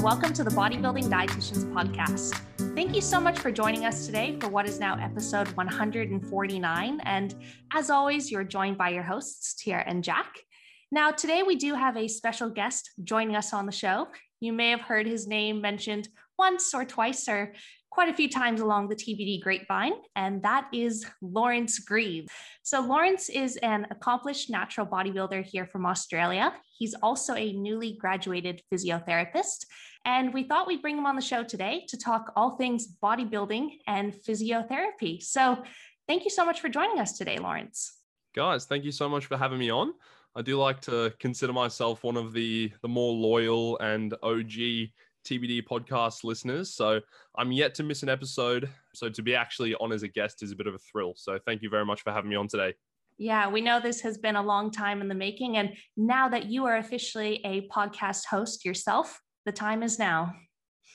and welcome to the Bodybuilding Dietitians Podcast. Thank you so much for joining us today for what is now episode 149. And as always, you're joined by your hosts, Tia and Jack. Now, today we do have a special guest joining us on the show. You may have heard his name mentioned once or twice or quite a few times along the TBD grapevine, and that is Lawrence Grieve. So, Lawrence is an accomplished natural bodybuilder here from Australia. He's also a newly graduated physiotherapist, and we thought we'd bring him on the show today to talk all things bodybuilding and physiotherapy. So, thank you so much for joining us today, Lawrence. Guys, thank you so much for having me on. I do like to consider myself one of the the more loyal and OG TBD podcast listeners. So I'm yet to miss an episode. So to be actually on as a guest is a bit of a thrill. So thank you very much for having me on today. Yeah, we know this has been a long time in the making. And now that you are officially a podcast host yourself, the time is now.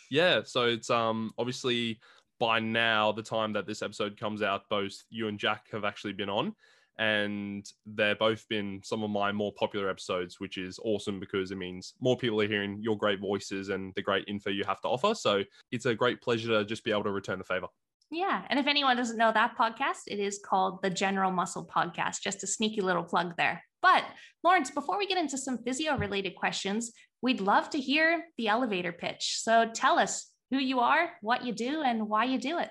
Yeah. So it's um obviously by now, the time that this episode comes out, both you and Jack have actually been on and they're both been some of my more popular episodes, which is awesome because it means more people are hearing your great voices and the great info you have to offer. So it's a great pleasure to just be able to return the favor. Yeah. And if anyone doesn't know that podcast, it is called the General Muscle Podcast, just a sneaky little plug there. But Lawrence, before we get into some physio related questions, we'd love to hear the elevator pitch. So tell us who you are, what you do, and why you do it.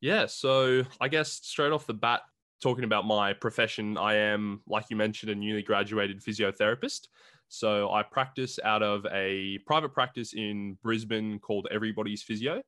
Yeah. So I guess straight off the bat, talking about my profession, I am, like you mentioned, a newly graduated physiotherapist. So I practice out of a private practice in Brisbane called Everybody's Physio.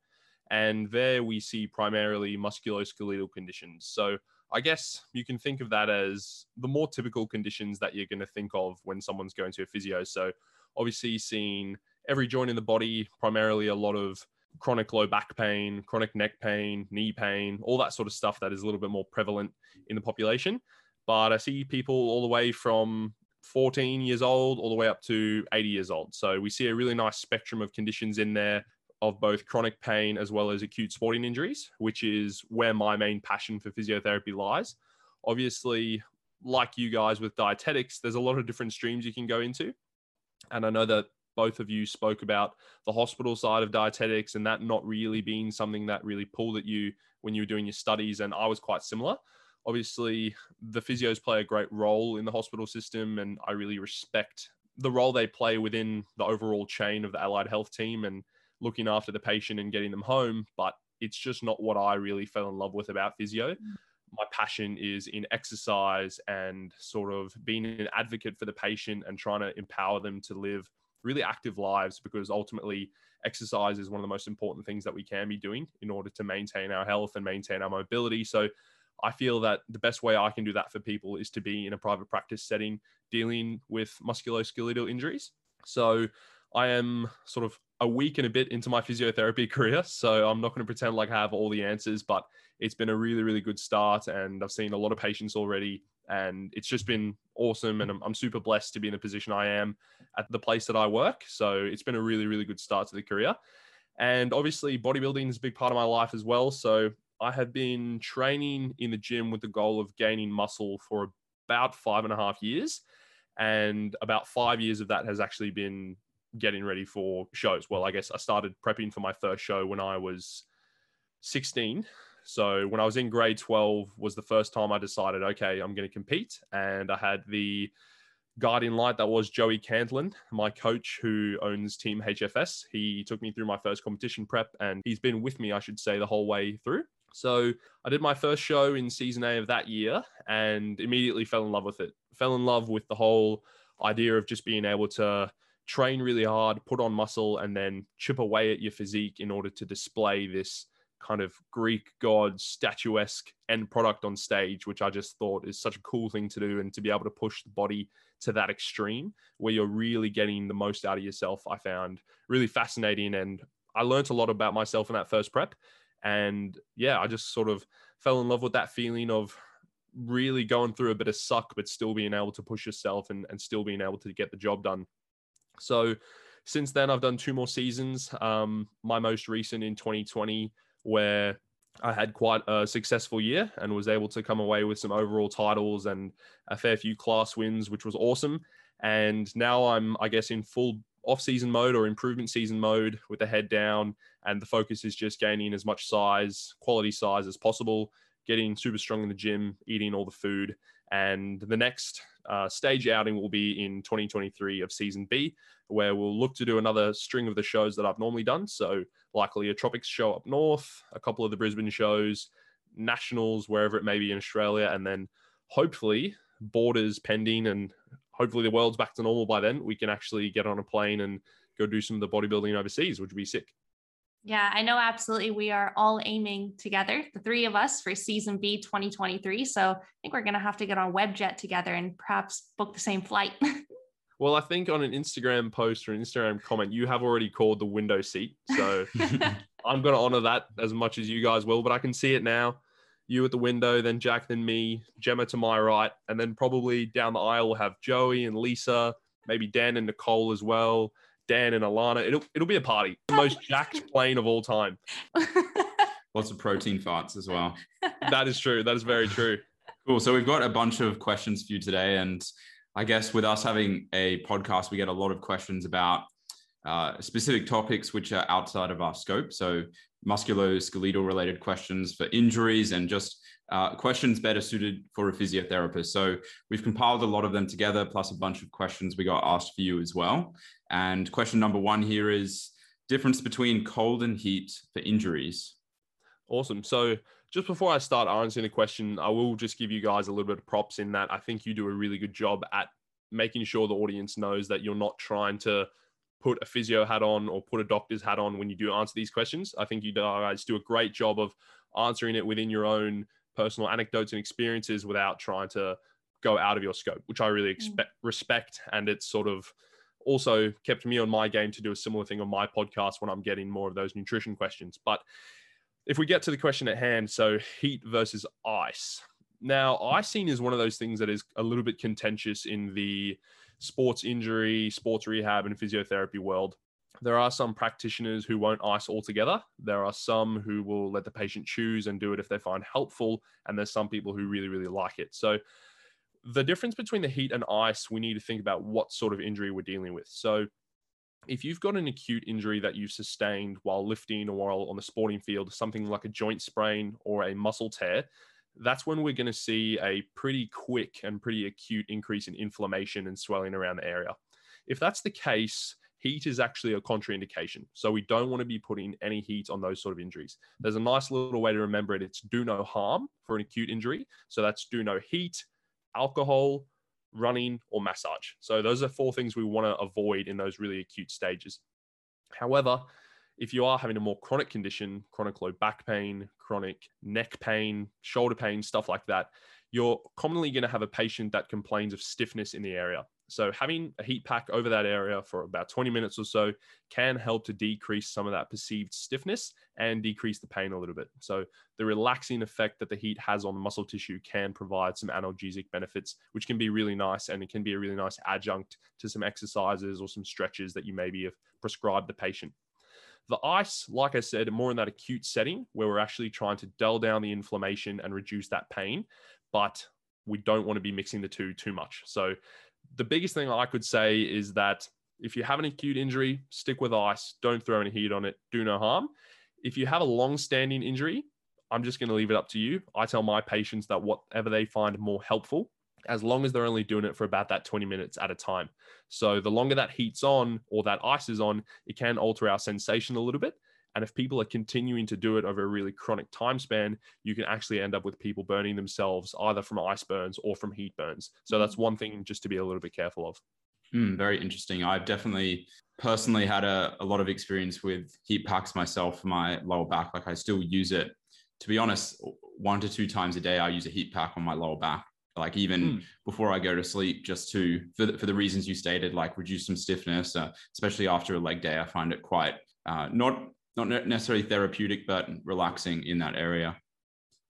And there we see primarily musculoskeletal conditions. So I guess you can think of that as the more typical conditions that you're going to think of when someone's going to a physio. So obviously seen every joint in the body, primarily a lot of chronic low back pain, chronic neck pain, knee pain, all that sort of stuff that is a little bit more prevalent in the population. But I see people all the way from 14 years old all the way up to 80 years old. So we see a really nice spectrum of conditions in there of both chronic pain as well as acute sporting injuries, which is where my main passion for physiotherapy lies. Obviously, like you guys with dietetics, there's a lot of different streams you can go into. And I know that both of you spoke about the hospital side of dietetics and that not really being something that really pulled at you when you were doing your studies. And I was quite similar. Obviously, the physios play a great role in the hospital system, and I really respect the role they play within the overall chain of the allied health team and looking after the patient and getting them home. But it's just not what I really fell in love with about physio. Mm. My passion is in exercise and sort of being an advocate for the patient and trying to empower them to live really active lives because ultimately exercise is one of the most important things that we can be doing in order to maintain our health and maintain our mobility. So I feel that the best way I can do that for people is to be in a private practice setting dealing with musculoskeletal injuries. So I am sort of a week and a bit into my physiotherapy career. So I'm not going to pretend like I have all the answers, but it's been a really, really good start. And I've seen a lot of patients already and it's just been awesome and I'm, I'm, super blessed to be in the position i am at the place that i work so it's been a really really good start to the career and obviously bodybuilding is a big part of my life as well so i have been training in the gym with the goal of gaining muscle for about five and a half years and about five years of that has actually been getting ready for shows well i guess i started prepping for my first show when i was 16 so when I was in grade 12 was the first time I decided, okay, I'm going to compete. And I had the guardian light that was Joey Cantlin, my coach who owns Team HFS. He took me through my first competition prep and he's been with me, I should say, the whole way through. So I did my first show in season A of that year and immediately fell in love with it. Fell in love with the whole idea of just being able to train really hard, put on muscle, and then chip away at your physique in order to display this kind of Greek god statuesque end product on stage, which I just thought is such a cool thing to do and to be able to push the body to that extreme where you're really getting the most out of yourself, I found really fascinating. And I learned a lot about myself in that first prep. And yeah, I just sort of fell in love with that feeling of really going through a bit of suck, but still being able to push yourself and, and still being able to get the job done. So since then, I've done two more seasons. Um, my most recent in 2020 where I had quite a successful year and was able to come away with some overall titles and a fair few class wins, which was awesome. And now I'm, I guess, in full off season mode or improvement season mode with the head down. And the focus is just gaining as much size, quality size as possible, getting super strong in the gym, eating all the food. And the next uh, stage outing will be in 2023 of season B, where we'll look to do another string of the shows that I've normally done. So, likely a tropics show up north, a couple of the Brisbane shows, nationals, wherever it may be in Australia, and then hopefully borders pending and hopefully the world's back to normal by then. We can actually get on a plane and go do some of the bodybuilding overseas, which would be sick. Yeah, I know absolutely. We are all aiming together, the three of us, for season B 2023. So I think we're going to have to get on Webjet together and perhaps book the same flight. well, I think on an Instagram post or an Instagram comment, you have already called the window seat. So I'm going to honor that as much as you guys will, but I can see it now you at the window, then Jack, then me, Gemma to my right, and then probably down the aisle we'll have Joey and Lisa, maybe Dan and Nicole as well, Dan and Alana. It'll it'll be a party. The most jacked plane of all time. Lots of protein farts as well. That is true. That is very true. Cool. So we've got a bunch of questions for you today, and I guess with us having a podcast, we get a lot of questions about uh, specific topics which are outside of our scope. So musculoskeletal related questions for injuries and just uh, questions better suited for a physiotherapist. So we've compiled a lot of them together, plus a bunch of questions we got asked for you as well. And question number one here is difference between cold and heat for injuries. Awesome. So just before I start answering the question, I will just give you guys a little bit of props in that I think you do a really good job at making sure the audience knows that you're not trying to put a physio hat on or put a doctor's hat on when you do answer these questions. I think you guys do a great job of answering it within your own personal anecdotes and experiences without trying to go out of your scope, which I really mm. expect, respect. And it's sort of also kept me on my game to do a similar thing on my podcast when I'm getting more of those nutrition questions. But if we get to the question at hand, so heat versus ice. Now, icing is one of those things that is a little bit contentious in the sports injury, sports rehab, and physiotherapy world. There are some practitioners who won't ice altogether. There are some who will let the patient choose and do it if they find helpful. And there's some people who really, really like it. So, the difference between the heat and ice, we need to think about what sort of injury we're dealing with. So, if you've got an acute injury that you've sustained while lifting or while on the sporting field, something like a joint sprain or a muscle tear, that's when we're going to see a pretty quick and pretty acute increase in inflammation and swelling around the area. If that's the case, heat is actually a contraindication. So we don't want to be putting any heat on those sort of injuries. There's a nice little way to remember it. It's do no harm for an acute injury. So that's do no heat, alcohol, running, or massage. So those are four things we want to avoid in those really acute stages. However, if you are having a more chronic condition, chronic low back pain, chronic neck pain, shoulder pain, stuff like that, you're commonly going to have a patient that complains of stiffness in the area. So, having a heat pack over that area for about 20 minutes or so can help to decrease some of that perceived stiffness and decrease the pain a little bit. So, the relaxing effect that the heat has on the muscle tissue can provide some analgesic benefits, which can be really nice. And it can be a really nice adjunct to some exercises or some stretches that you maybe have prescribed the patient. The ice, like I said, more in that acute setting where we're actually trying to dull down the inflammation and reduce that pain, but we don't want to be mixing the two too much. So, the biggest thing I could say is that if you have an acute injury, stick with ice, don't throw any heat on it, do no harm. If you have a long standing injury, I'm just going to leave it up to you. I tell my patients that whatever they find more helpful, as long as they're only doing it for about that 20 minutes at a time. So the longer that heat's on or that ice is on, it can alter our sensation a little bit. And if people are continuing to do it over a really chronic time span, you can actually end up with people burning themselves either from ice burns or from heat burns. So that's mm. one thing just to be a little bit careful of. Mm, very interesting. I've definitely personally had a, a lot of experience with heat packs myself for my lower back. Like I still use it. To be honest, one to two times a day, I use a heat pack on my lower back like even mm. before I go to sleep, just to for the, for the reasons you stated, like reduce some stiffness, uh, especially after a leg day. I find it quite uh, not not necessarily therapeutic, but relaxing in that area.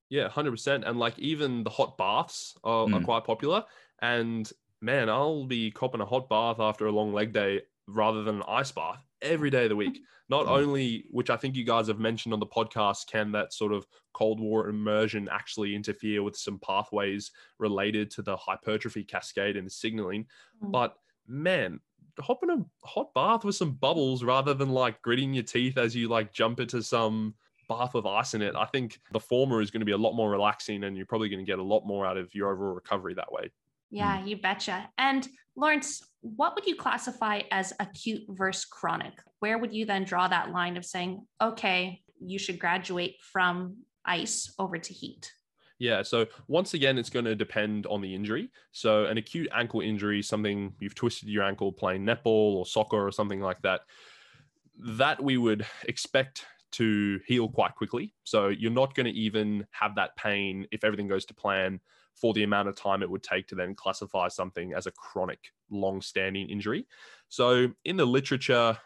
Yeah, hundred percent. And like even the hot baths are, mm. are hmm. quite popular. And man, I'll be copping a hot bath after a long leg day rather than an ice bath every day of the week. Not only, which I think you guys have mentioned on the podcast, can that sort of cold water immersion actually interfere with some pathways related to the hypertrophy cascade and the signaling, mm. but man, hop in a hot bath with some bubbles rather than like gritting your teeth as you like jump into some bath with ice in it. I think the former is going to be a lot more relaxing and you're probably going to get a lot more out of your overall recovery that way. Yeah, mm. you betcha. And Lawrence, what would you classify as acute versus chronic? Where would you then draw that line of saying, okay, you should graduate from ice over to heat? Yeah. So once again, it's going to depend on the injury. So an acute ankle injury, something you've twisted your ankle playing netball or soccer or something like that, that we would expect to heal quite quickly. So you're not going to even have that pain if everything goes to plan for the amount of time it would take to then classify something as a chronic, long standing injury. So in the literature,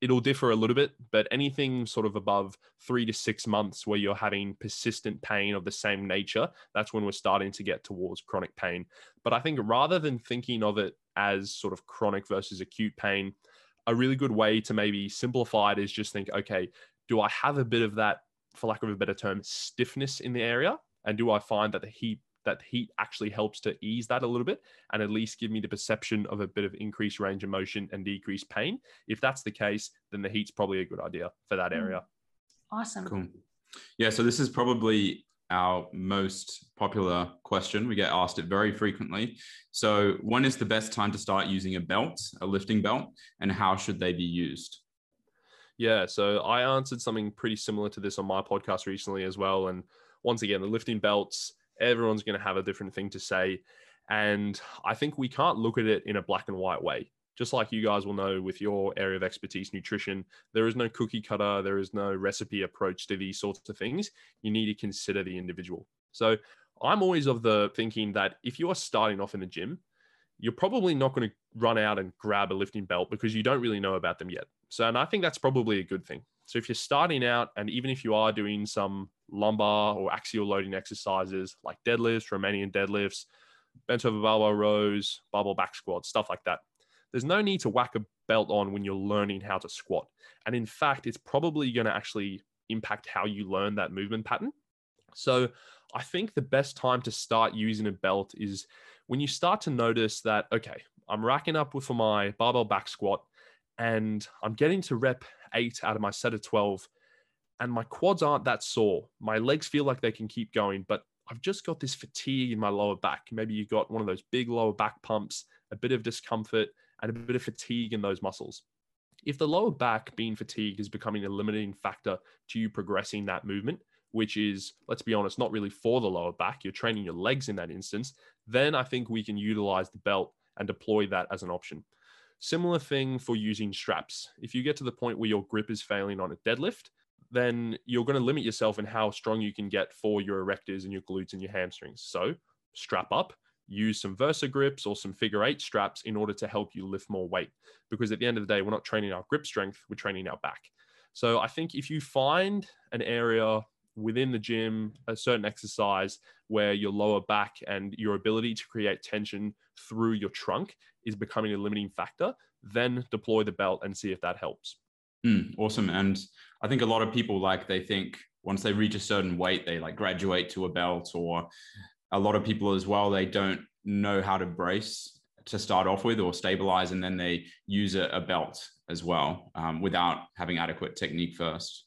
it'll differ a little bit, but anything sort of above three to six months where you're having persistent pain of the same nature, that's when we're starting to get towards chronic pain. But I think rather than thinking of it as sort of chronic versus acute pain, a really good way to maybe simplify it is just think, okay, do I have a bit of that, for lack of a better term, stiffness in the area? And do I find that the heat that heat actually helps to ease that a little bit and at least give me the perception of a bit of increased range of motion and decreased pain. If that's the case, then the heat's probably a good idea for that hmm. area. Awesome. Cool. Yeah, so this is probably our most popular question. We get asked it very frequently. So, when is the best time to start using a belt, a lifting belt, and how should they be used? Yeah, so I answered something pretty similar to this on my podcast recently as well. And once again, the lifting belts, everyone's going to have a different thing to say. And I think we can't look at it in a black and white way. Just like you guys will know with your area of expertise, nutrition, there is no cookie cutter, there is no recipe approach to these sorts of things. You need to consider the individual. So I'm always of the thinking that if you are starting off in the gym, you're probably not going to run out and grab a lifting belt because you don't really know about them yet. So, and I think that's probably a good thing. So, if you're starting out, and even if you are doing some lumbar or axial loading exercises like deadlifts, Romanian deadlifts, bent over barbell rows, barbell back squats, stuff like that. There's no need to whack a belt on when you're learning how to squat. And in fact, it's probably going to actually impact how you learn that movement pattern. So I think the best time to start using a belt is when you start to notice that, okay, I'm racking up for my barbell back squat and I'm getting to rep eight out of my set of 12 and my quads aren't that sore. My legs feel like they can keep going, but I've just got this fatigue in my lower back. Maybe you've got one of those big lower back pumps, a bit of discomfort, and a bit of fatigue in those muscles. If the lower back being fatigued is becoming a limiting factor to you progressing that movement, which is, let's be honest, not really for the lower back, you're training your legs in that instance, then I think we can utilize the belt and deploy that as an option. Similar thing for using straps. If you get to the point where your grip is failing on a deadlift, then you're going to limit yourself in how strong you can get for your erectors and your glutes and your hamstrings. So strap up, use some Versa Gripps or some figure eight straps in order to help you lift more weight. Because at the end of the day, we're not training our grip strength, we're training our back. So I think if you find an area within the gym, a certain exercise where your lower back and your ability to create tension through your trunk is becoming a limiting factor, then deploy the belt and see if that helps. Mm, awesome. And I think a lot of people like they think once they reach a certain weight, they like graduate to a belt, or a lot of people as well, they don't know how to brace to start off with or stabilize, and then they use a, a belt as well um, without having adequate technique first.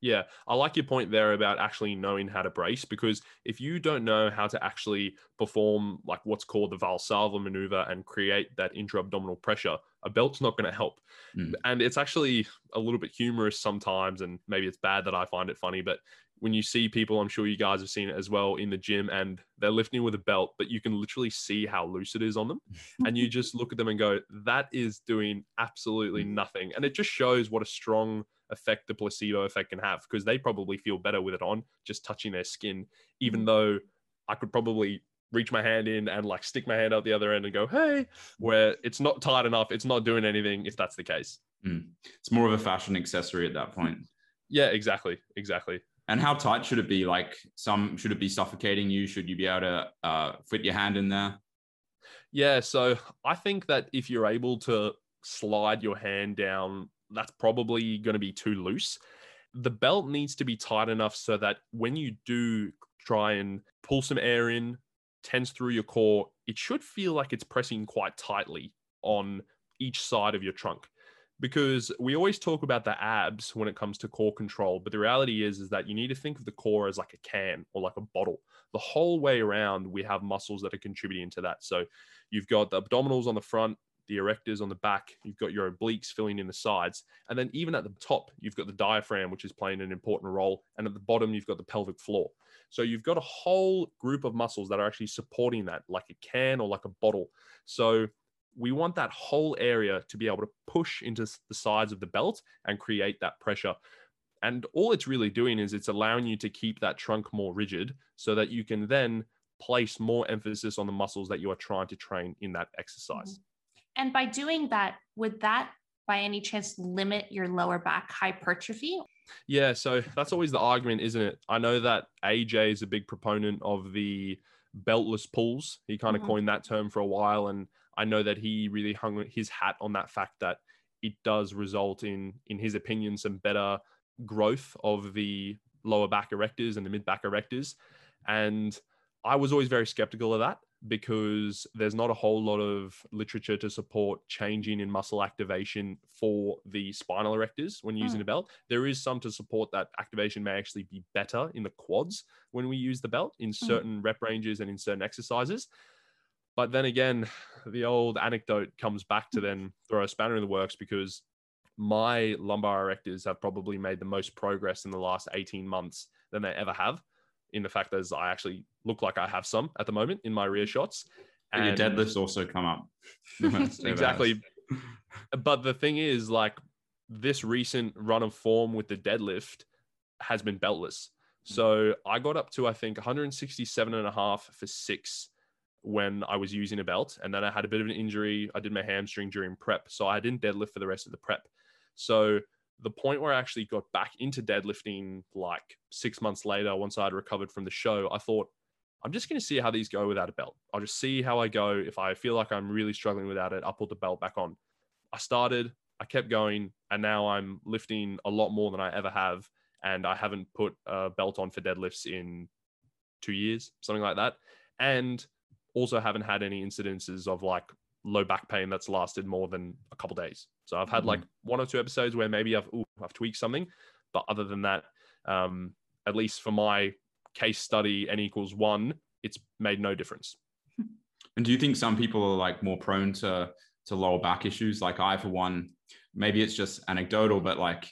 Yeah, I like your point there about actually knowing how to brace because if you don't know how to actually perform like what's called the Valsalva maneuver and create that intra-abdominal pressure, a belt's not going to help. Mm. And it's actually a little bit humorous sometimes, and maybe it's bad that I find it funny, but when you see people, I'm sure you guys have seen it as well in the gym, and they're lifting with a belt, but you can literally see how loose it is on them. and you just look at them and go, that is doing absolutely mm. nothing. And it just shows what a strong effect the placebo effect can have because they probably feel better with it on just touching their skin, even mm. though I could probably reach my hand in and like stick my hand out the other end and go, hey, where it's not tight enough, it's not doing anything if that's the case. Mm. It's more of a fashion accessory at that point. Yeah, exactly. Exactly. And how tight should it be? Like some should it be suffocating you? Should you be able to uh, fit your hand in there? Yeah, so I think that if you're able to slide your hand down that's probably going to be too loose. The belt needs to be tight enough so that when you do try and pull some air in, tense through your core, it should feel like it's pressing quite tightly on each side of your trunk. Because we always talk about the abs when it comes to core control but the reality is is that you need to think of the core as like a can or like a bottle. The whole way around we have muscles that are contributing to that. So you've got the abdominals on the front the erectors on the back you've got your obliques filling in the sides and then even at the top you've got the diaphragm which is playing an important role and at the bottom you've got the pelvic floor so you've got a whole group of muscles that are actually supporting that like a can or like a bottle so we want that whole area to be able to push into the sides of the belt and create that pressure. And all it's really doing is it's allowing you to keep that trunk more rigid so that you can then place more emphasis on the muscles that you are trying to train in that exercise. Mm-hmm. And by doing that, would that by any chance limit your lower back hypertrophy? Yeah, so that's always the argument, isn't it? I know that AJ is a big proponent of the beltless pulls. He kind of mm-hmm. coined that term for a while. And I know that he really hung his hat on that fact that it does result in, in his opinion, some better growth of the lower back erectors and the mid back erectors. And I was always very skeptical of that because there's not a whole lot of literature to support changing in muscle activation for the spinal erectors when using mm. a belt. There is some to support that activation may actually be better in the quads when we use the belt in hmm. certain mm. rep ranges and in certain exercises. But then again, the old anecdote comes back to then throw a spanner in the works because my lumbar erectors have probably made the most progress in the last 18 months than they ever have. In the fact that I actually look like I have some at the moment in my rear mm. shots. And your deadlifts also come up. exactly. but the thing is, like this recent run of form with the deadlift has been beltless. Mm. So I got up to, I think, 167 and a half for six when I was using a belt. And then I had a bit of an injury. I did my hamstring during prep. So I didn't deadlift for the rest of the prep. So the point where I actually got back into deadlifting like six months later, once I'd recovered from the show, I thought, I'm just going to see how these go without a belt. I'll just see how I go. If I feel like I'm really struggling without it, I'll put the belt back on. I started, I kept going, and now I'm lifting a lot more than I ever have. And I haven't put a belt on for deadlifts in two years, something like that. And also haven't had any incidences of like low back pain that's lasted more than a couple days. So I've had mm-hmm. like one or two episodes where maybe I've ooh, I've tweaked something, but other than that, um, at least for my case study, n equals one, it's made no difference. And do you think some people are like more prone to to lower back issues? Like I, for one, maybe it's just anecdotal, but like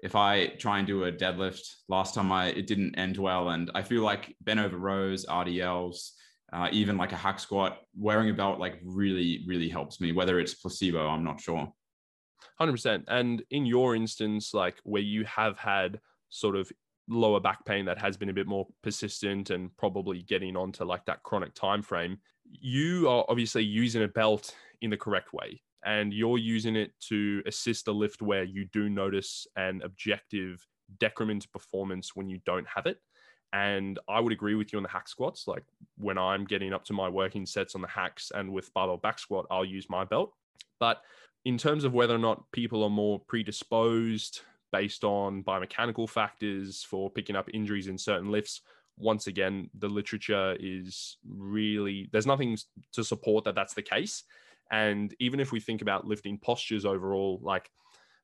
if I try and do a deadlift, last time I it didn't end well, and I feel like bent over rows, RDLs, uh, even like a hack squat, wearing a belt like really, really helps me. Whether it's placebo, I'm not sure. 100%. And in your instance, like where you have had sort of lower back pain that has been a bit more persistent and probably getting onto like that chronic time frame, you are obviously using a belt in the correct way. And you're using it to assist the lift where you do notice an objective decrement performance when you don't have it. And I would agree with you on the hack squats. Like when I'm getting up to my working sets on the hacks and with barbell back squat, I'll use my belt. But in terms of whether or not people are more predisposed based on biomechanical factors for picking up injuries in certain lifts, once again, the literature is really, there's nothing to support that that's the case. And even if we think about lifting postures overall, like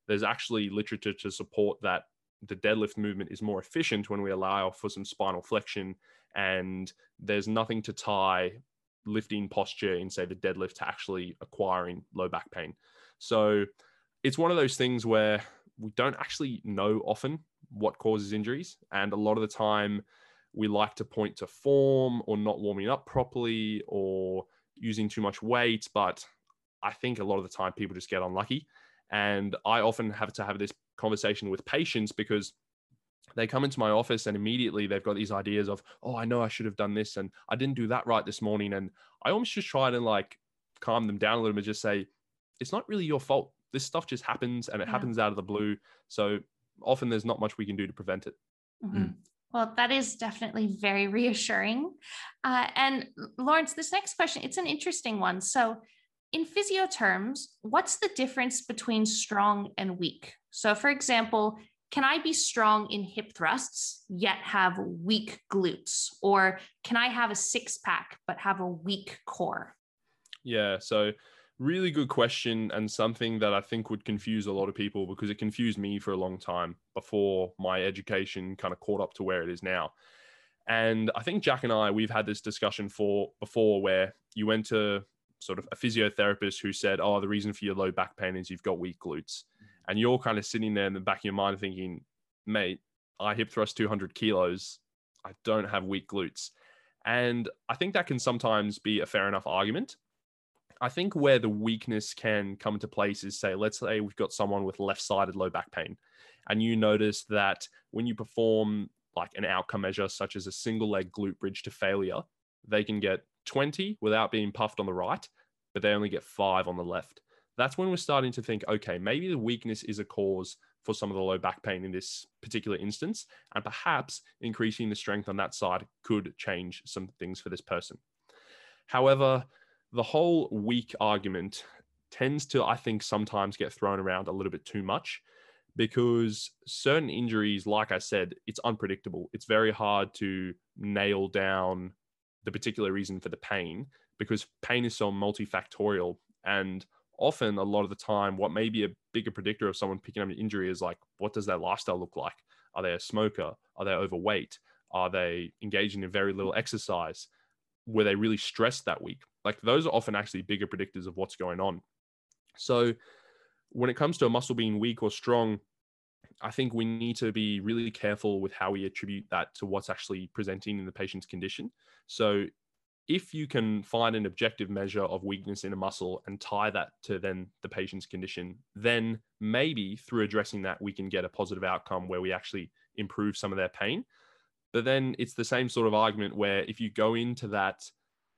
there's actually literature to support that the deadlift movement is more efficient when we allow for some spinal flexion and there's nothing to tie lifting posture in say the deadlift to actually acquiring low back pain so it's one of those things where we don't actually know often what causes injuries and a lot of the time we like to point to form or not warming up properly or using too much weight but i think a lot of the time people just get unlucky and i often have to have this conversation with patients because they come into my office and immediately they've got these ideas of, oh, I know I should have done this and I didn't do that right this morning. And I almost just try to like calm them down a little bit, just say, it's not really your fault. This stuff just happens and it yeah. happens out of the blue. So often there's not much we can do to prevent it. Mm-hmm. Mm. Well, that is definitely very reassuring. Uh, and Lawrence, this next question, it's an interesting one. So in physio terms, what's the difference between strong and weak? So, for example, can I be strong in hip thrusts yet have weak glutes? Or can I have a six pack but have a weak core? Yeah. So, Really good question, and something that I think would confuse a lot of people because it confused me for a long time before my education kind of caught up to where it is now. And I think Jack and I, we've had this discussion for before where you went to sort of a physiotherapist who said, Oh, the reason for your low back pain is you've got weak glutes. Mm-hmm. And you're kind of sitting there in the back of your mind thinking, mate, I hip thrust 200 kilos. I don't have weak glutes. And I think that can sometimes be a fair enough argument. I think where the weakness can come into place is say, let's say we've got someone with left sided low back pain, and you notice that when you perform like an outcome measure, such as a single leg glute bridge to failure, they can get 20 without being puffed on the right, but they only get five on the left. That's when we're starting to think, okay, maybe the weakness is a cause for some of the low back pain in this particular instance, and perhaps increasing the strength on that side could change some things for this person. However, the whole weak argument tends to, I think, sometimes get thrown around a little bit too much because certain injuries, like I said, it's unpredictable. It's very hard to nail down the particular reason for the pain because pain is so multifactorial. And often, a lot of the time, what may be a bigger predictor of someone picking up an injury is like, what does their lifestyle look like? Are they a smoker? Are they overweight? Are they engaging in very little exercise? Were they really stressed that week? Like, those are often actually bigger predictors of what's going on. So, when it comes to a muscle being weak or strong, I think we need to be really careful with how we attribute that to what's actually presenting in the patient's condition. So, if you can find an objective measure of weakness in a muscle and tie that to then the patient's condition, then maybe through addressing that, we can get a positive outcome where we actually improve some of their pain. But then it's the same sort of argument where if you go into that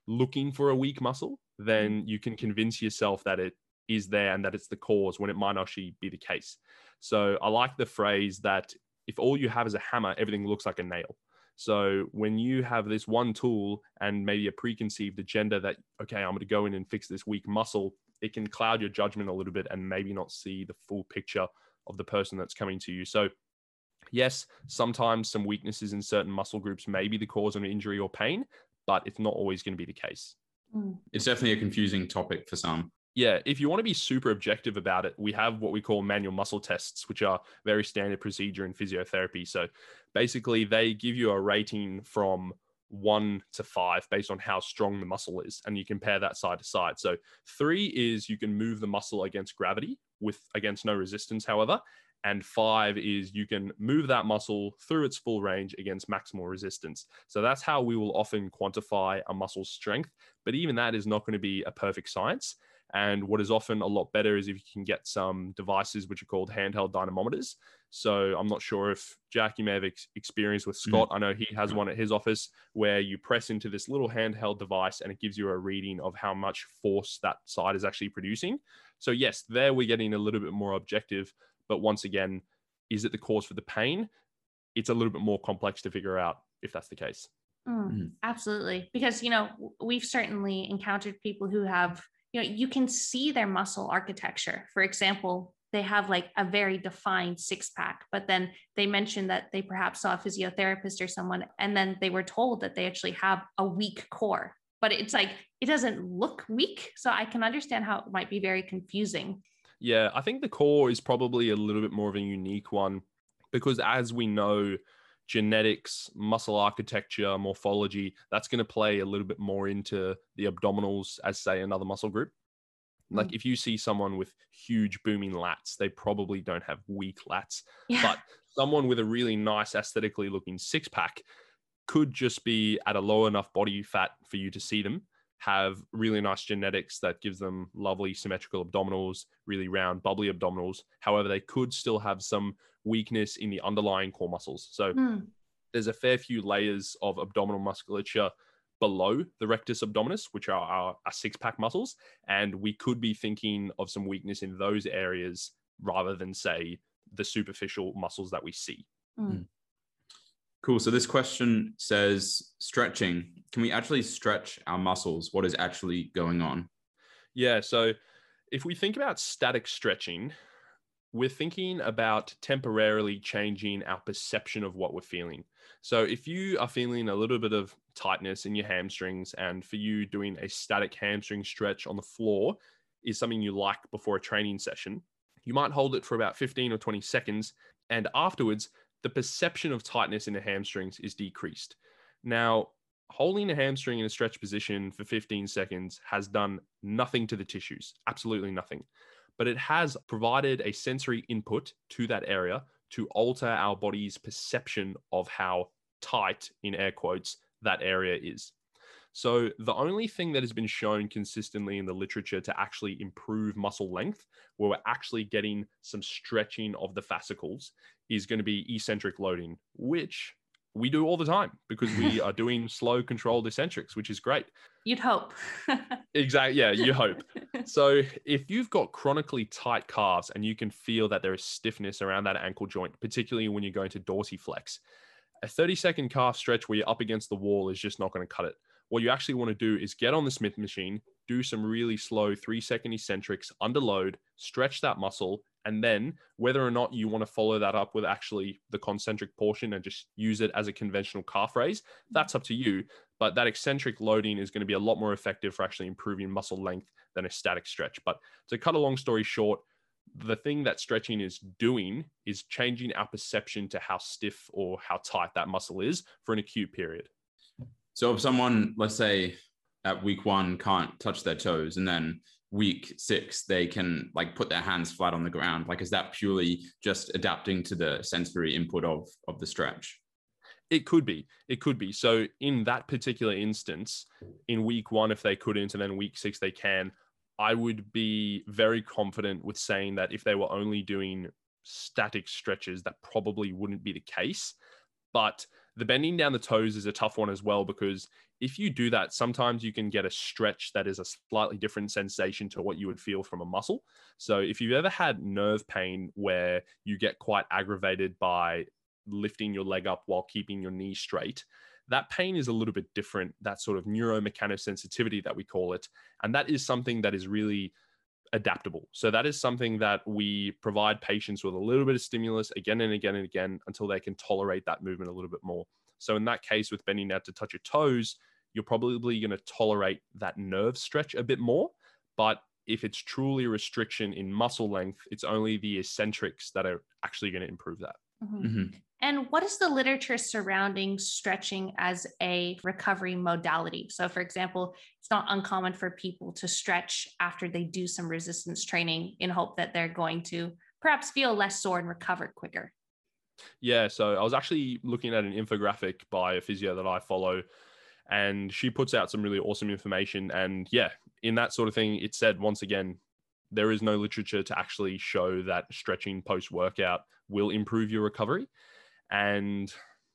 looking for a weak muscle, then mm-hmm. you can convince yourself that it is there and that it's the cause when it might actually be the case. So I like the phrase that if all you have is a hammer, everything looks like a nail. So when you have this one tool and maybe a preconceived agenda that, okay, I'm going to go in and fix this weak muscle, it can cloud your judgment a little bit and maybe not see the full picture of the person that's coming to you. So yes, sometimes some weaknesses in certain muscle groups may be the cause of an injury or pain, but it's not always going to be the case. Hmm. It's definitely a confusing topic for some yeah, if you want to be super objective about it, we have what we call manual muscle tests, which are very standard procedure in physiotherapy. So basically, they give you a rating from one to five based on how strong the muscle is, and you compare that side to side. So three is you can move the muscle against gravity with against no resistance, however. And five is you can move that muscle through its full range against maximal resistance. So that's how we will often quantify a muscle's strength. But even that is not going to be a perfect science. And what is often a lot better is if you can get some devices which are called handheld dynamometers. So I'm not sure if Jack, you may have ex- experienced with mm. Scott. Mm. I know he has one at his office where you press into this little handheld device and it gives you a reading of how much force that side is actually producing. So, yes, there we're getting a little bit more objective. But once again, is it the cause for the pain? It's a little bit more complex to figure out if that's the case. Mm, mm. Absolutely. Because, you know, we've certainly encountered people who have you know you can see their muscle architecture for example they have like a very defined six pack but then they mentioned that they perhaps saw a physiotherapist or someone and then they were told that they actually have a weak core but it's like it doesn't look weak so i can understand how it might be very confusing yeah i think the core is probably a little bit more of a unique one because as we know genetics, muscle architecture, morphology, that's going to play a little bit more into the abdominals as, say, another muscle group. Like mm. if you see someone with huge booming lats, they probably don't have weak lats. Yeah. But someone with a really nice aesthetically looking six pack could just be at a low enough body fat for you to see them have really nice genetics that gives them lovely symmetrical abdominals, really round, bubbly abdominals. However, they could still have some weakness in the underlying core muscles. So mm. there's a fair few layers of abdominal musculature below the rectus abdominis, which are our, our six pack muscles. And we could be thinking of some weakness in those areas rather than, say, the superficial muscles that we see. Mm. Cool. So this question says stretching. Can we actually stretch our muscles? What is actually going on? Yeah. So if we think about static stretching, we're thinking about temporarily changing our perception of what we're feeling. So if you are feeling a little bit of tightness in your hamstrings, and for you doing a static hamstring stretch on the floor is something you like before a training session, you might hold it for about 15 or 20 seconds. And afterwards, the perception of tightness in the hamstrings is decreased. Now, holding a hamstring in a stretch position for 15 seconds has done nothing to the tissues, absolutely nothing. But it has provided a sensory input to that area to alter our body's perception of how tight, in air quotes, that area is. So, the only thing that has been shown consistently in the literature to actually improve muscle length, where we're actually getting some stretching of the fascicles, is going to be eccentric loading, which we do all the time because we are doing slow controlled eccentrics, which is great. You'd hope. exactly. Yeah, you hope. So if you've got chronically tight calves and you can feel that there is stiffness around that ankle joint, particularly when you're going to dorsiflex, a 30 second calf stretch where you're up against the wall is just not going to cut it. What you actually want to do is get on the Smith machine, do some really slow three second eccentrics under load, stretch that muscle, and then whether or not you want to follow that up with actually the concentric portion and just use it as a conventional calf raise, that's up to you. But that eccentric loading is going to be a lot more effective for actually improving muscle length than a static stretch. But to cut a long story short, the thing that stretching is doing is changing our perception to how stiff or how tight that muscle is for an acute period. So if someone, let's say at week one, can't touch their toes and then week six they can like put their hands flat on the ground. Like is that purely just adapting to the sensory input of of the stretch? It could be. It could be. So in that particular instance in week one if they couldn't and then week six they can. I would be very confident with saying that if they were only doing static stretches, that probably wouldn't be the case. But the bending down the toes is a tough one as well because if you do that, sometimes you can get a stretch that is a slightly different sensation to what you would feel from a muscle. So if you've ever had nerve pain where you get quite aggravated by lifting your leg up while keeping your knee straight, that pain is a little bit different, that sort of neuromechanosensitivity that we call it. And that is something that is really adaptable. So that is something that we provide patients with a little bit of stimulus again and again and again until they can tolerate that movement a little bit more. So in that case, with bending down to touch your toes, you're probably going to tolerate that nerve stretch a bit more. But if it's truly a restriction in muscle length, it's only the eccentrics that are actually going to improve that. Mm-hmm. Mm-hmm. And what is the literature surrounding stretching as a recovery modality? So, for example, it's not uncommon for people to stretch after they do some resistance training in hope that they're going to perhaps feel less sore and recover quicker. Yeah, so I was actually looking at an infographic by a physio that I follow, and she puts out some really awesome information. And yeah, in that sort of thing, it said once again, there is no literature to actually show that stretching post workout will improve your recovery. And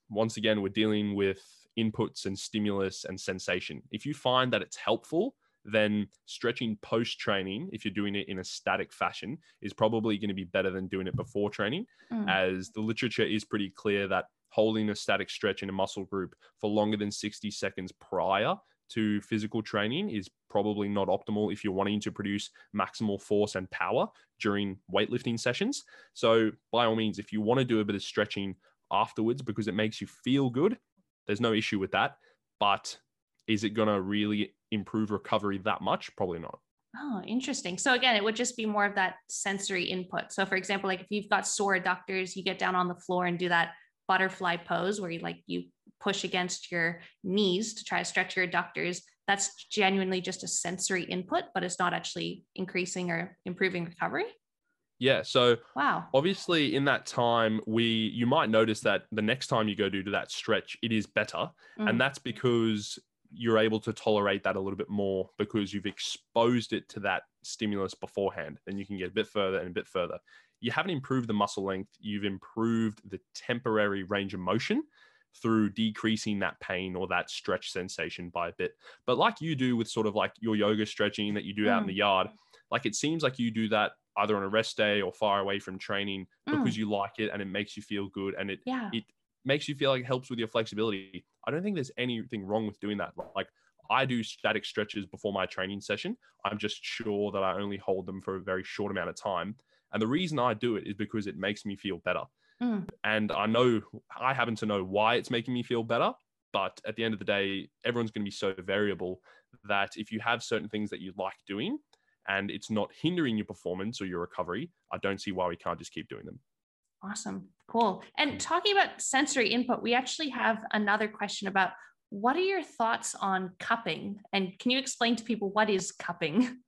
once again, we're dealing with inputs and stimulus and sensation. If you find that it's helpful, then stretching post training, if you're doing it in a static fashion, is probably going to be better than doing it before training, mm. as the literature is pretty clear that holding a static stretch in a muscle group for longer than 60 seconds prior to physical training is probably not optimal if you're wanting to produce maximal force and power during weightlifting sessions. So, by all means, if you want to do a bit of stretching afterwards because it makes you feel good, there's no issue with that. But is it going to really improve recovery that much? Probably not. Oh, interesting. So again, it would just be more of that sensory input. So for example, like if you've got sore adductors, you get down on the floor and do that butterfly pose where you like you push against your knees to try to stretch your adductors. That's genuinely just a sensory input, but it's not actually increasing or improving recovery. Yeah. So wow. Obviously, in that time, we you might notice that the next time you go do that stretch, it is better, mm. and that's because you're able to tolerate that a little bit more because you've exposed it to that stimulus beforehand. Then you can get a bit further and a bit further. You haven't improved the muscle length. You've improved the temporary range of motion through decreasing that pain or that stretch sensation by a bit. But like you do with sort of like your yoga stretching that you do mm. out in mm. the yard, like it seems like you do that either on a rest day or far away from training mm. because you like it and it makes you feel good and it yeah. it makes you feel like it helps with your flexibility. I don't think there's anything wrong with doing that. Like I do static stretches before my training session. I'm just sure that I only hold them for a very short amount of time. And the reason I do it is because it makes me feel better. Mm. And I know I happen to know why it's making me feel better. But at the end of the day, everyone's going to be so variable that if you have certain things that you like doing and it's not hindering your performance or your recovery, I don't see why we can't just keep doing them. Awesome. Cool. And mm. talking about sensory input, we actually have another question about what are your thoughts on cupping? And can you explain to people what is cupping?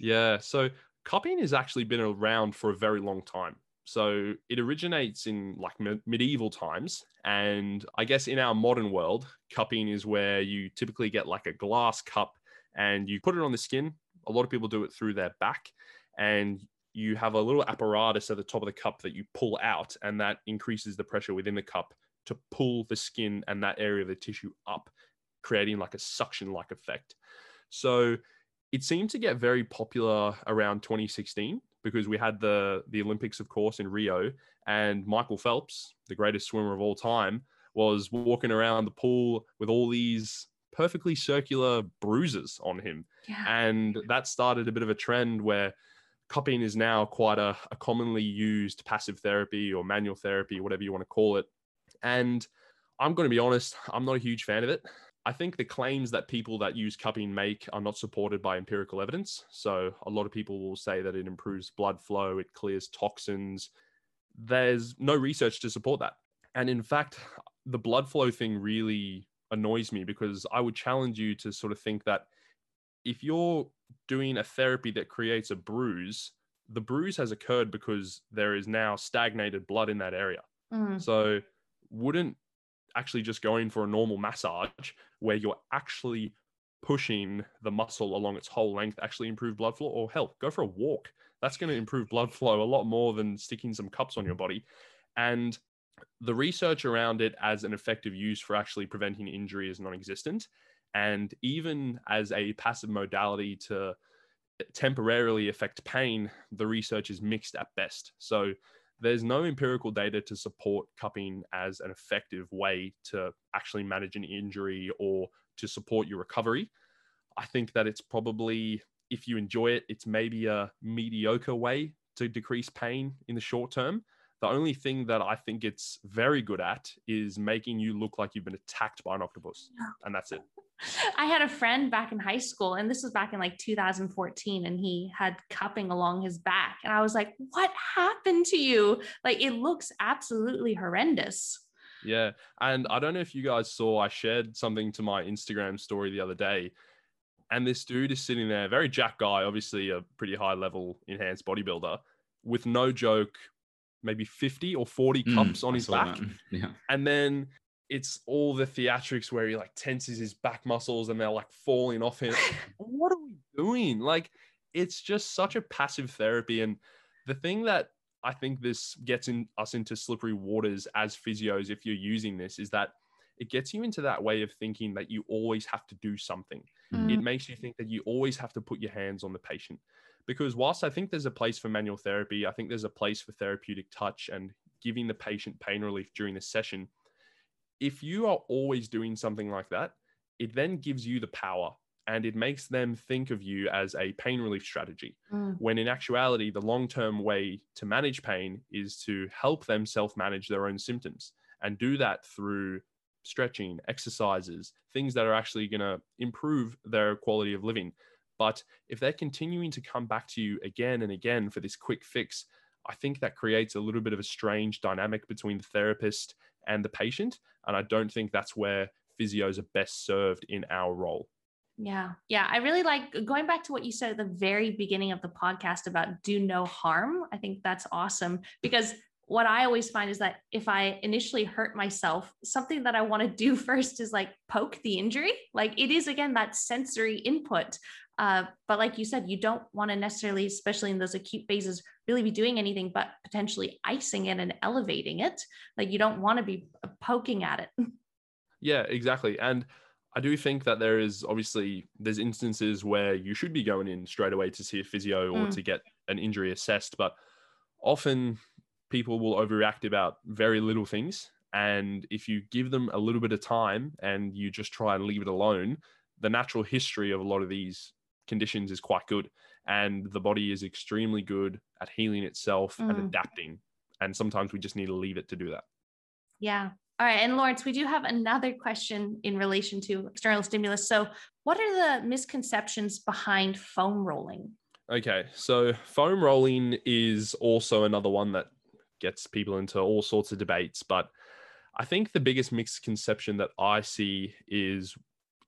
Yeah. So cupping has actually been around for a very long time. So it originates in like me- medieval times. And I guess in our modern world, cupping is where you typically get like a glass cup and you put it on the skin. A lot of people do it through their back. And you have a little apparatus at the top of the cup that you pull out, and that increases the pressure within the cup to pull the skin and that area of the tissue up, creating like a suction like effect. So it seemed to get very popular around 2016 because we had the the Olympics, of course, in Rio, and Michael Phelps, the greatest swimmer of all time, was walking around the pool with all these perfectly circular bruises on him, yeah. and that started a bit of a trend where cupping is now quite a, a commonly used passive therapy or manual therapy, whatever you want to call it. And I'm going to be honest, I'm not a huge fan of it. I think the claims that people that use cupping make are not supported by empirical evidence. So a lot of people will say that it improves blood flow, it clears toxins. There's no research to support that. And in fact, the blood flow thing really annoys me because I would challenge you to sort of think that if you're doing a therapy that creates a bruise, the bruise has occurred because there is now stagnated blood in that area. Mm. So, wouldn't actually just going for a normal massage where you're actually pushing the muscle along its whole length actually improve blood flow or hell go for a walk that's going to improve blood flow a lot more than sticking some cups on your body and the research around it as an effective use for actually preventing injury is non-existent and even as a passive modality to temporarily affect pain, the research is mixed at best. So there's no empirical data to support cupping as an effective way to actually manage an injury or to support your recovery. I think that it's probably, if you enjoy it, it's maybe a mediocre way to decrease pain in the short term. The only thing that I think it's very good at is making you look like you've been attacked by an octopus. And that's it. I had a friend back in high school, and this was back in like 2014, and he had cupping along his back. And I was like, what happened to you? Like, it looks absolutely horrendous. Yeah. And I don't know if you guys saw, I shared something to my Instagram story the other day. And this dude is sitting there, very jack guy, obviously a pretty high level enhanced bodybuilder, with no joke, maybe 50 or 40 mm, cups mm, on his back. Yeah. And then it's all the theatrics where he like tenses his back muscles and they're like falling off him. what are we doing? Like, it's just such a passive therapy. And the thing that I think this gets in us into slippery waters as physios, if you're using this, is that it gets you into that way of thinking that you always have to do something. Mm. It makes you think that you always have to put your hands on the patient. Because whilst I think there's a place for manual therapy, I think there's a place for therapeutic touch and giving the patient pain relief during the session if you are always doing something like that, it then gives you the power and it makes them think of you as a pain relief strategy. Mm. When in actuality, the long term way to manage pain is to help them self manage their own symptoms and do that through stretching, exercises, things that are actually going to improve their quality of living. But if they're continuing to come back to you again and again for this quick fix, I think that creates a little bit of a strange dynamic between the therapist and the patient. And I don't think that's where physios are best served in our role. Yeah. Yeah. I really like going back to what you said at the very beginning of the podcast about do no harm. I think that's awesome because what I always find is that if I initially hurt myself, something that I want to do first is like poke the injury. Like it is, again, that sensory input. Uh, but like you said, you don't want to necessarily, especially in those acute phases, really be doing anything but potentially icing it and elevating it. Like you don't want to be uh, poking at it. Yeah, exactly. And I do think that there is obviously there's instances where you should be going in straight away to see a physio or mm. to get an injury assessed, but often people will overreact about very little things. And if you give them a little bit of time and you just try and leave it alone, the natural history of a lot of these conditions is quite good. And the body is extremely good at healing itself mm. and adapting. And sometimes we just need to leave it to do that. Yeah. All right. And Lawrence, we do have another question in relation to external stimulus. So, what are the misconceptions behind foam rolling? Okay, so foam rolling is also another one that gets people into all sorts of debates, but I think the biggest misconception that I see is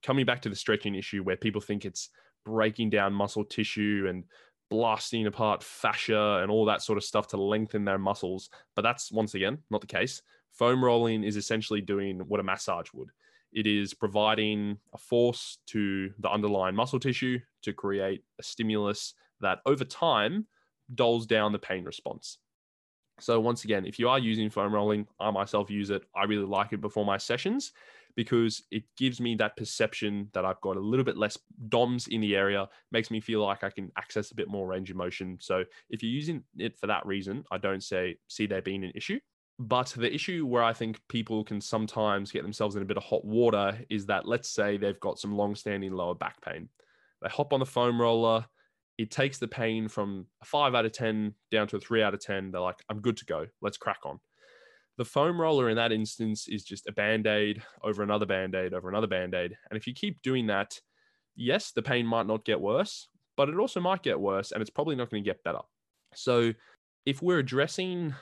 coming back to the stretching issue where people think it's breaking down muscle tissue and blasting apart fascia and all that sort of stuff to lengthen their muscles. But that's once again not the case. Foam rolling is essentially doing what a massage would. It is providing a force to the underlying muscle tissue to create a stimulus that over time dulls down the pain response. So, once again, if you are using foam rolling, I myself use it. I really like it before my sessions because it gives me that perception that I've got a little bit less DOMs in the area, makes me feel like I can access a bit more range of motion. So, if you're using it for that reason, I don't say see there being an issue. But the issue where I think people can sometimes get themselves in a bit of hot water is that let's say they've got some long standing lower back pain. They hop on the foam roller, it takes the pain from a five out of 10 down to a three out of 10. They're like, I'm good to go. Let's crack on. The foam roller in that instance is just a band aid over another band aid over another band aid. And if you keep doing that, yes, the pain might not get worse, but it also might get worse and it's probably not going to get better. So if we're addressing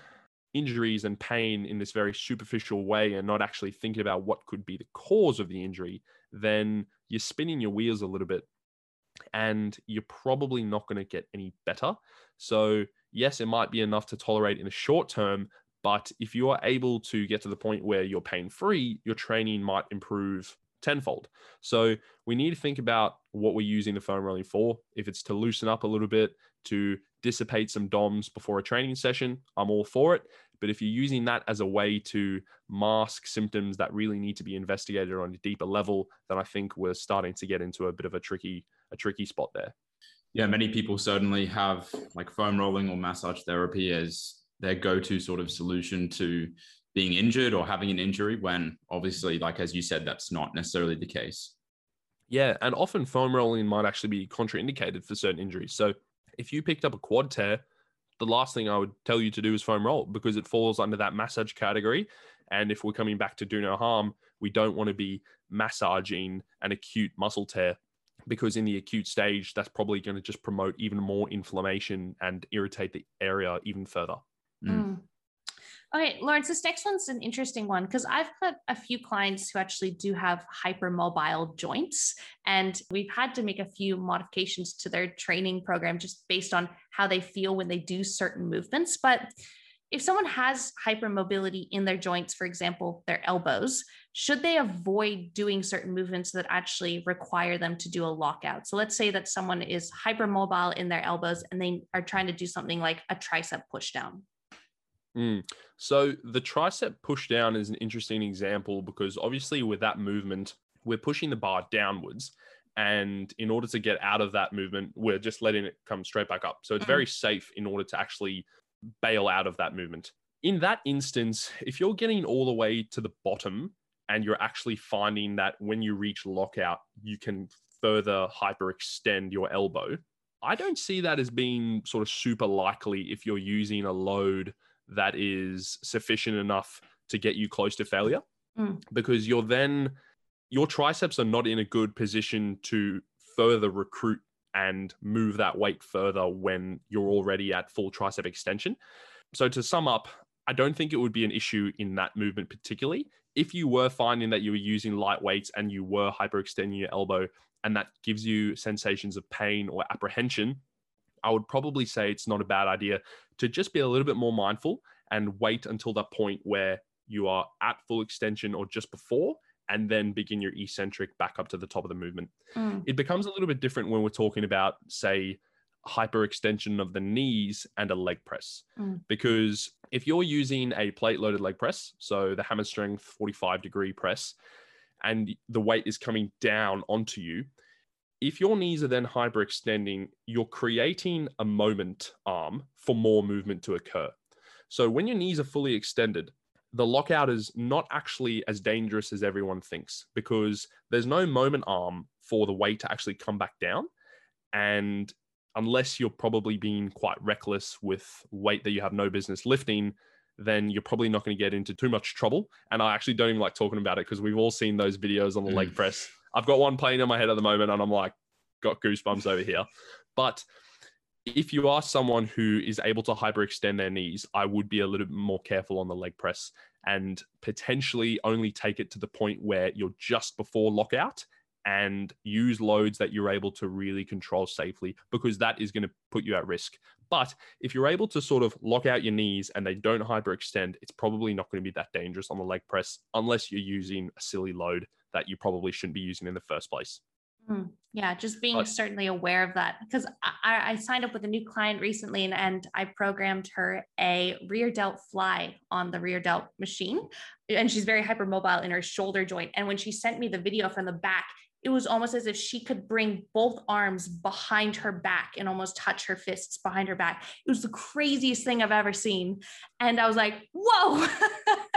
injuries and pain in this very superficial way and not actually thinking about what could be the cause of the injury, then you're spinning your wheels a little bit and you're probably not going to get any better. So, yes, it might be enough to tolerate in the short term, but if you are able to get to the point where you're pain free, your training might improve tenfold. So, we need to think about what we're using the foam rolling for. If it's to loosen up a little bit, to dissipate some DOMs before a training session, I'm all for it. But if you're using that as a way to mask symptoms that really need to be investigated on a deeper level, then I think we're starting to get into a bit of a tricky, a tricky spot there. Yeah, many people certainly have like foam rolling or massage therapy as their go-to sort of solution to being injured or having an injury when obviously, like as you said, that's not necessarily the case. Yeah, and often foam rolling might actually be contraindicated for certain injuries. So if you picked up a quad tear, the last thing I would tell you to do is foam roll because it falls under that massage category. And if we're coming back to do no harm, we don't want to be massaging an acute muscle tear because in the acute stage, that's probably going to just promote even more inflammation and irritate the area even further. Mm. Okay, Lawrence, this next one's an interesting one because I've got a few clients who actually do have hypermobile joints, and we've had to make a few modifications to their training program just based on how they feel when they do certain movements. But if someone has hypermobility in their joints, for example, their elbows, should they avoid doing certain movements that actually require them to do a lockout? So let's say that someone is hypermobile in their elbows and they are trying to do something like a tricep pushdown. Mm. So the tricep push down is an interesting example because obviously with that movement, we're pushing the bar downwards. And in order to get out of that movement, we're just letting it come straight back up. So it's very mm. safe in order to actually bail out of that movement. In that instance, if you're getting all the way to the bottom and you're actually finding that when you reach lockout, you can further hyperextend your elbow, I don't see that as being sort of super likely if you're using a load that is sufficient enough to get you close to failure mm. because you're then your triceps are not in a good position to further recruit and move that weight further when you're already at full tricep extension. So to sum up, I don't think it would be an issue in that movement particularly. If you were finding that you were using light weights and you were hyperextending your elbow and that gives you sensations of pain or apprehension, I would probably say it's not a bad idea to just be a little bit more mindful and wait until that point where you are at full extension or just before and then begin your eccentric back up to the top of the movement. Mm. It becomes a little bit different when we're talking about, say, hyperextension of the knees and a leg press. Mm. Because if you're using a plate loaded leg press, so the hammer strength 45 degree press, and the weight is coming down onto you, if your knees are then hyperextending, you're creating a moment arm for more movement to occur. So when your knees are fully extended, the lockout is not actually as dangerous as everyone thinks because there's no moment arm for the weight to actually come back down. And unless you're probably being quite reckless with weight that you have no business lifting, then you're probably not going to get into too much trouble. And I actually don't even like talking about it because we've all seen those videos on the mm. leg press I've got one playing in my head at the moment, and I'm like, got goosebumps over here. But if you are someone who is able to hyperextend their knees, I would be a little bit more careful on the leg press and potentially only take it to the point where you're just before lockout and use loads that you're able to really control safely because that is going to put you at risk. But if you're able to sort of lock out your knees and they don't hyperextend, it's probably not going to be that dangerous on the leg press unless you're using a silly load that you probably shouldn't be using in the first place. Mm, yeah, just being certainly aware of that because I, I, signed up with a new client recently and, and I programmed her a rear delt fly on the rear delt machine. And she's very hypermobile in her shoulder joint. And when she sent me the video from the back, it was almost as if she could bring both arms behind her back and almost touch her fists behind her back. It was the craziest thing I've ever seen. And I was like, whoa,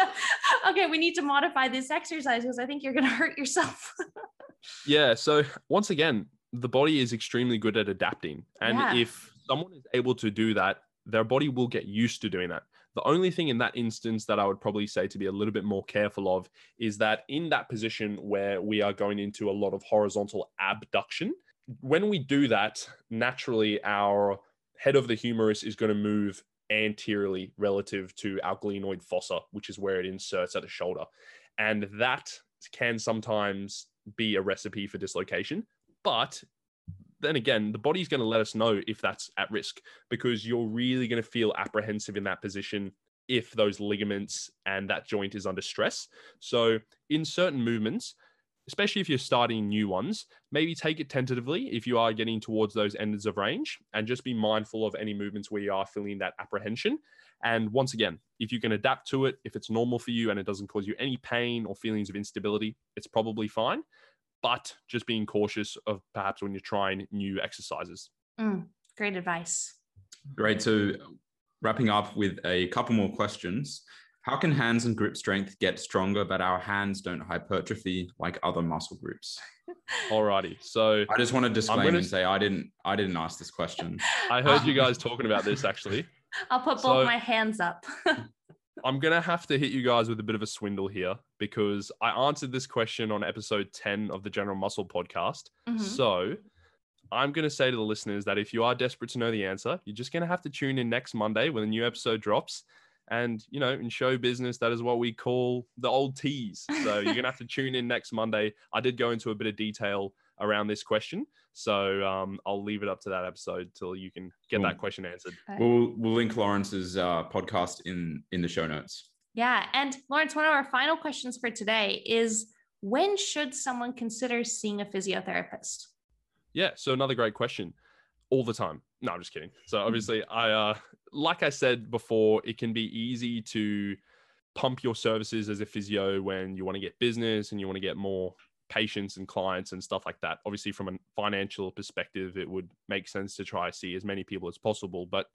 okay, we need to modify this exercise because I think you're going to hurt yourself. yeah. So, once again, the body is extremely good at adapting. And yeah. if someone is able to do that, their body will get used to doing that. The only thing in that instance that I would probably say to be a little bit more careful of is that in that position where we are going into a lot of horizontal abduction, when we do that, naturally our head of the humerus is going to move anteriorly relative to our glenoid fossa, which is where it inserts at the shoulder. And that can sometimes be a recipe for dislocation. But then again, the body's going to let us know if that's at risk because you're really going to feel apprehensive in that position if those ligaments and that joint is under stress. So, in certain movements, especially if you're starting new ones, maybe take it tentatively if you are getting towards those ends of range and just be mindful of any movements where you are feeling that apprehension. And once again, if you can adapt to it, if it's normal for you and it doesn't cause you any pain or feelings of instability, it's probably fine but just being cautious of perhaps when you're trying new exercises. Mm, great advice. Great. So, wrapping up with a couple more questions. How can hands and grip strength get stronger, but our hands don't hypertrophy like other muscle groups? Alrighty. So I just want to disclaim gonna... and say I didn't I didn't ask this question. I heard you guys talking about this actually. I'll put both so, my hands up. I'm going to have to hit you guys with a bit of a swindle here because I answered this question on episode 10 of the General Muscle podcast. Mm-hmm. So I'm going to say to the listeners that if you are desperate to know the answer, you're just going to have to tune in next Monday when a new episode drops. And, you know, in show business, that is what we call the old tease. So you're going to have to tune in next Monday. I did go into a bit of detail around this question. So um, I'll leave it up to that episode till you can get that question answered. We'll we'll link Lawrence's uh, podcast in in the show notes. Yeah, and Lawrence, one of our final questions for today is: When should someone consider seeing a physiotherapist? Yeah, so another great question. All the time. No, I'm just kidding. So hmm. obviously, I uh, like I said before, it can be easy to pump your services as a physio when you want to get business and you want to get more patients and clients and stuff like that. Obviously, from a financial perspective, it would make sense to try to see as many people as possible. But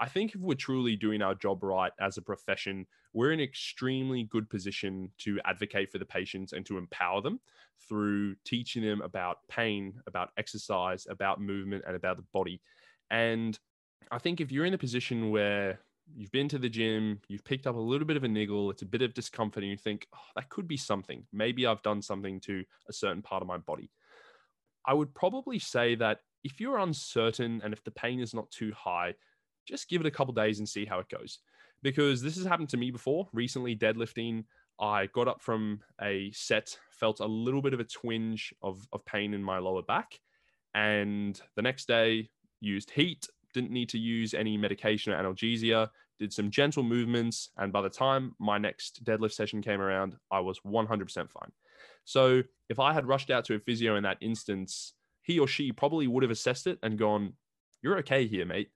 I think if we're truly doing our job right as a profession, we're in extremely good position to advocate for the patients and to empower them through teaching them about pain, about exercise, about movement, and about the body. And I think if you're in a position where you've been to the gym, you've picked up a little bit of a niggle, it's a bit of discomfort, and you think, oh, that could be something. Maybe I've done something to a certain part of my body. I would probably say that if you're uncertain and if the pain is not too high, just give it a couple days and see how it goes. Because this has happened to me before. Recently, deadlifting, I got up from a set, felt a little bit of a twinge of, of pain in my lower back. And the next day, used heat, didn't need to use any medication or analgesia, did some gentle movements. And by the time my next deadlift session came around, I was 100% fine. So if I had rushed out to a physio in that instance, he or she probably would have assessed it and gone, You're okay here, mate.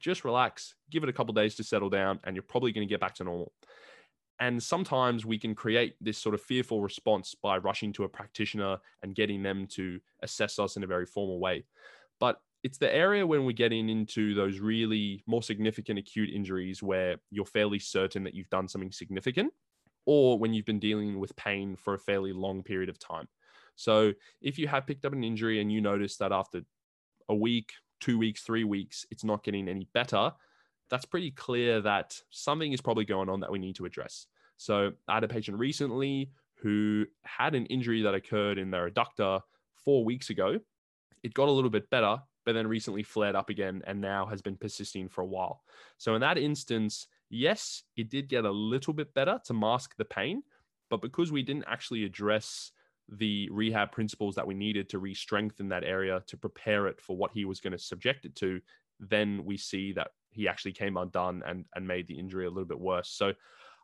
Just relax, give it a couple days to settle down, and you're probably going to get back to normal. And sometimes we can create this sort of fearful response by rushing to a practitioner and getting them to assess us in a very formal way. But it's the area when we're getting into those really more significant acute injuries where you're fairly certain that you've done something significant or when you've been dealing with pain for a fairly long period of time. So if you have picked up an injury and you notice that after a week, two weeks, three weeks, it's not getting any better, that's pretty clear that something is probably going on that we need to address. So I had a patient recently who had an injury that occurred in their adductor four weeks ago. It got a little bit better, but then recently flared up again and now has been persisting for a while. So, in that instance, yes, it did get a little bit better to mask the pain, but because we didn't actually address the rehab principles that we needed to re-strengthen that area to prepare it for what he was going to subject it to then we see that he actually came undone and and made the injury a little bit worse so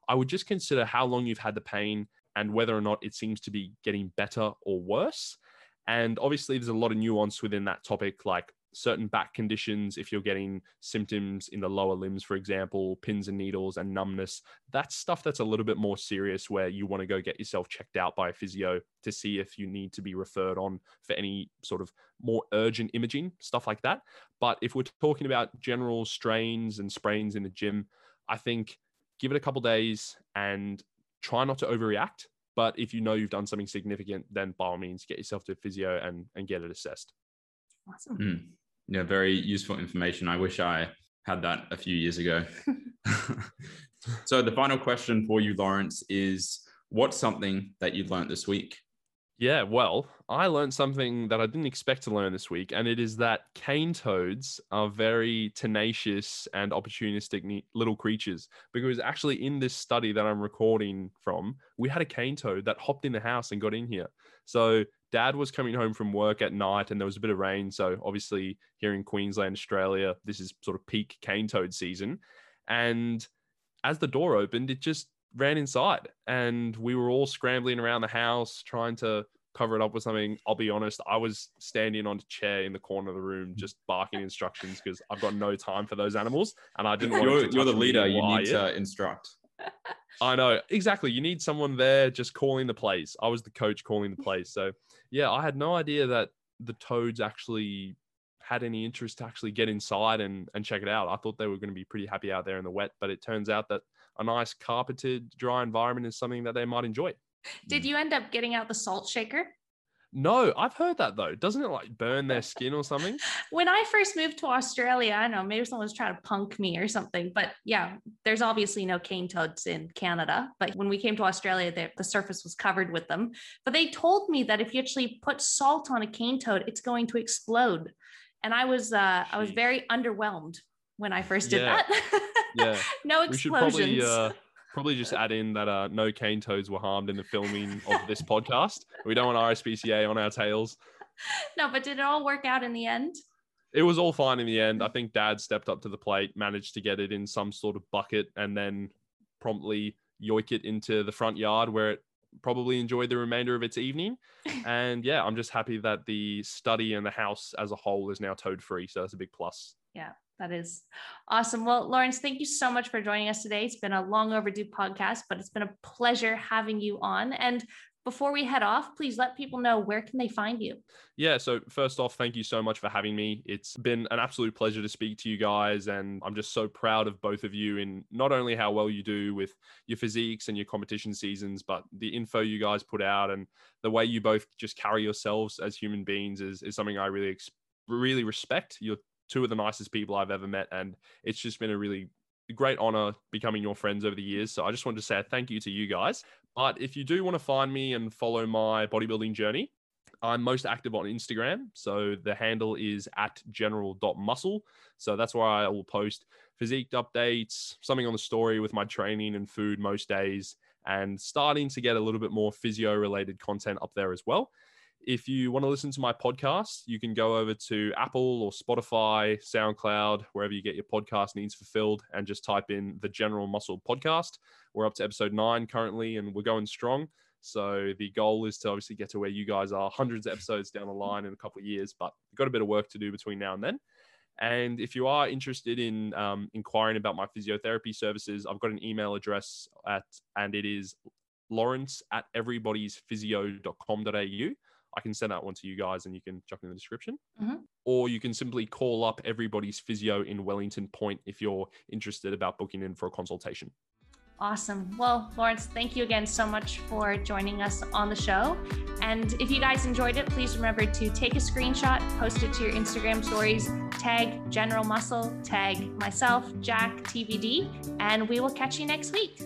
i would just consider how long you've had the pain and whether or not it seems to be getting better or worse and obviously there's a lot of nuance within that topic like certain back conditions, if you're getting symptoms in the lower limbs, for example, pins and needles and numbness, that's stuff that's a little bit more serious where you want to go get yourself checked out by a physio to see if you need to be referred on for any sort of more urgent imaging, stuff like that. But if we're talking about general strains and sprains in the gym, I think give it a couple days and try not to overreact. But if you know you've done something significant, then by all means, get yourself to a physio and, and get it assessed. Awesome. Mm yeah, very useful information. I wish I had that a few years ago. so the final question for you, Lawrence, is what's something that you've learned this week? Yeah, well, I learned something that I didn't expect to learn this week, and it is that cane toads are very tenacious and opportunistic little creatures. Because actually, in this study that I'm recording from, we had a cane toad that hopped in the house and got in here. So dad was coming home from work at night and there was a bit of rain. So obviously here in Queensland, Australia, this is sort of peak cane toad season. And as the door opened, it just ran inside and we were all scrambling around the house trying to cover it up with something. I'll be honest, I was standing on a chair in the corner of the room just barking instructions because I've got no time for those animals and I didn't want you're, to You're the leader, you need to instruct. I know exactly. You need someone there just calling the place. I was the coach calling the place. So yeah, I had no idea that the Toads actually had any interest to actually get inside and, and check it out. I thought they were going to be pretty happy out there in the wet, but it turns out that a nice carpeted, dry environment is something that they might enjoy. Did you end up getting out the salt shaker? No, I've heard that though. Doesn't it like burn their skin or something? when I first moved to Australia, I don't know, maybe someone was trying to punk me or something. But yeah, there's obviously no cane toads in Canada. But when we came to Australia, the, the surface was covered with them. But they told me that if you actually put salt on a cane toad, it's going to explode. And I was uh, I was very underwhelmed when I first did yeah. that. yeah. no explosions. We should probably, uh, probably just add in that uh, no cane toads were harmed in the filming of this podcast. We don't want RSPCA on our tails. No, but did it all work out in the end? It was all fine in the end. I think dad stepped up to the plate, managed to get it in some sort of bucket, and then promptly yoik it into the front yard where it probably enjoyed the remainder of its evening. and yeah, I'm just happy that the study and the house as a whole is now toad free. So that's a big plus. Yeah. That is awesome. Well, Lawrence, thank you so much for joining us today. It's been a long overdue podcast, but it's been a pleasure having you on. And before we head off, please let people know where can they find you? Yeah, so first off, thank you so much for having me. It's been an absolute pleasure to speak to you guys and I'm just so proud of both of you in not only how well you do with your physiques and your competition seasons, but the info you guys put out and the way you both just carry yourselves as human beings is, is something I really really respect. You're two of the nicest people I've ever met. And it's just been a really great honor becoming your friends over the years. So I just wanted to say a thank you to you guys. But if you do want to find me and follow my bodybuilding journey, I'm most active on Instagram. So the handle is at general.muscle. So that's where I will post physique updates, something on the story with my training and food most days, and starting to get a little bit more physio related content up there as well. If you want to listen to my podcast, you can go over to Apple or Spotify, SoundCloud, wherever you get your podcast needs fulfilled, and just type in the General Muscle Podcast. We're up to episode nine currently, and we're going strong. So the goal is to obviously get to where you guys are, hundreds of episodes down the line in a couple of years, but we've got a bit of work to do between now and then. And if you are interested in um, inquiring about my physiotherapy services, I've got an email address at, and it is lawrence at everybody's everybody'sphysio.com.au. I can send that one to you guys and you can chuck in the description. Mm-hmm. Or you can simply call up everybody's physio in Wellington Point if you're interested about booking in for a consultation. Awesome. Well, Lawrence, thank you again so much for joining us on the show. And if you guys enjoyed it, please remember to take a screenshot, post it to your Instagram stories, tag General Muscle, tag myself, Jack, TBD, and we will catch you next week.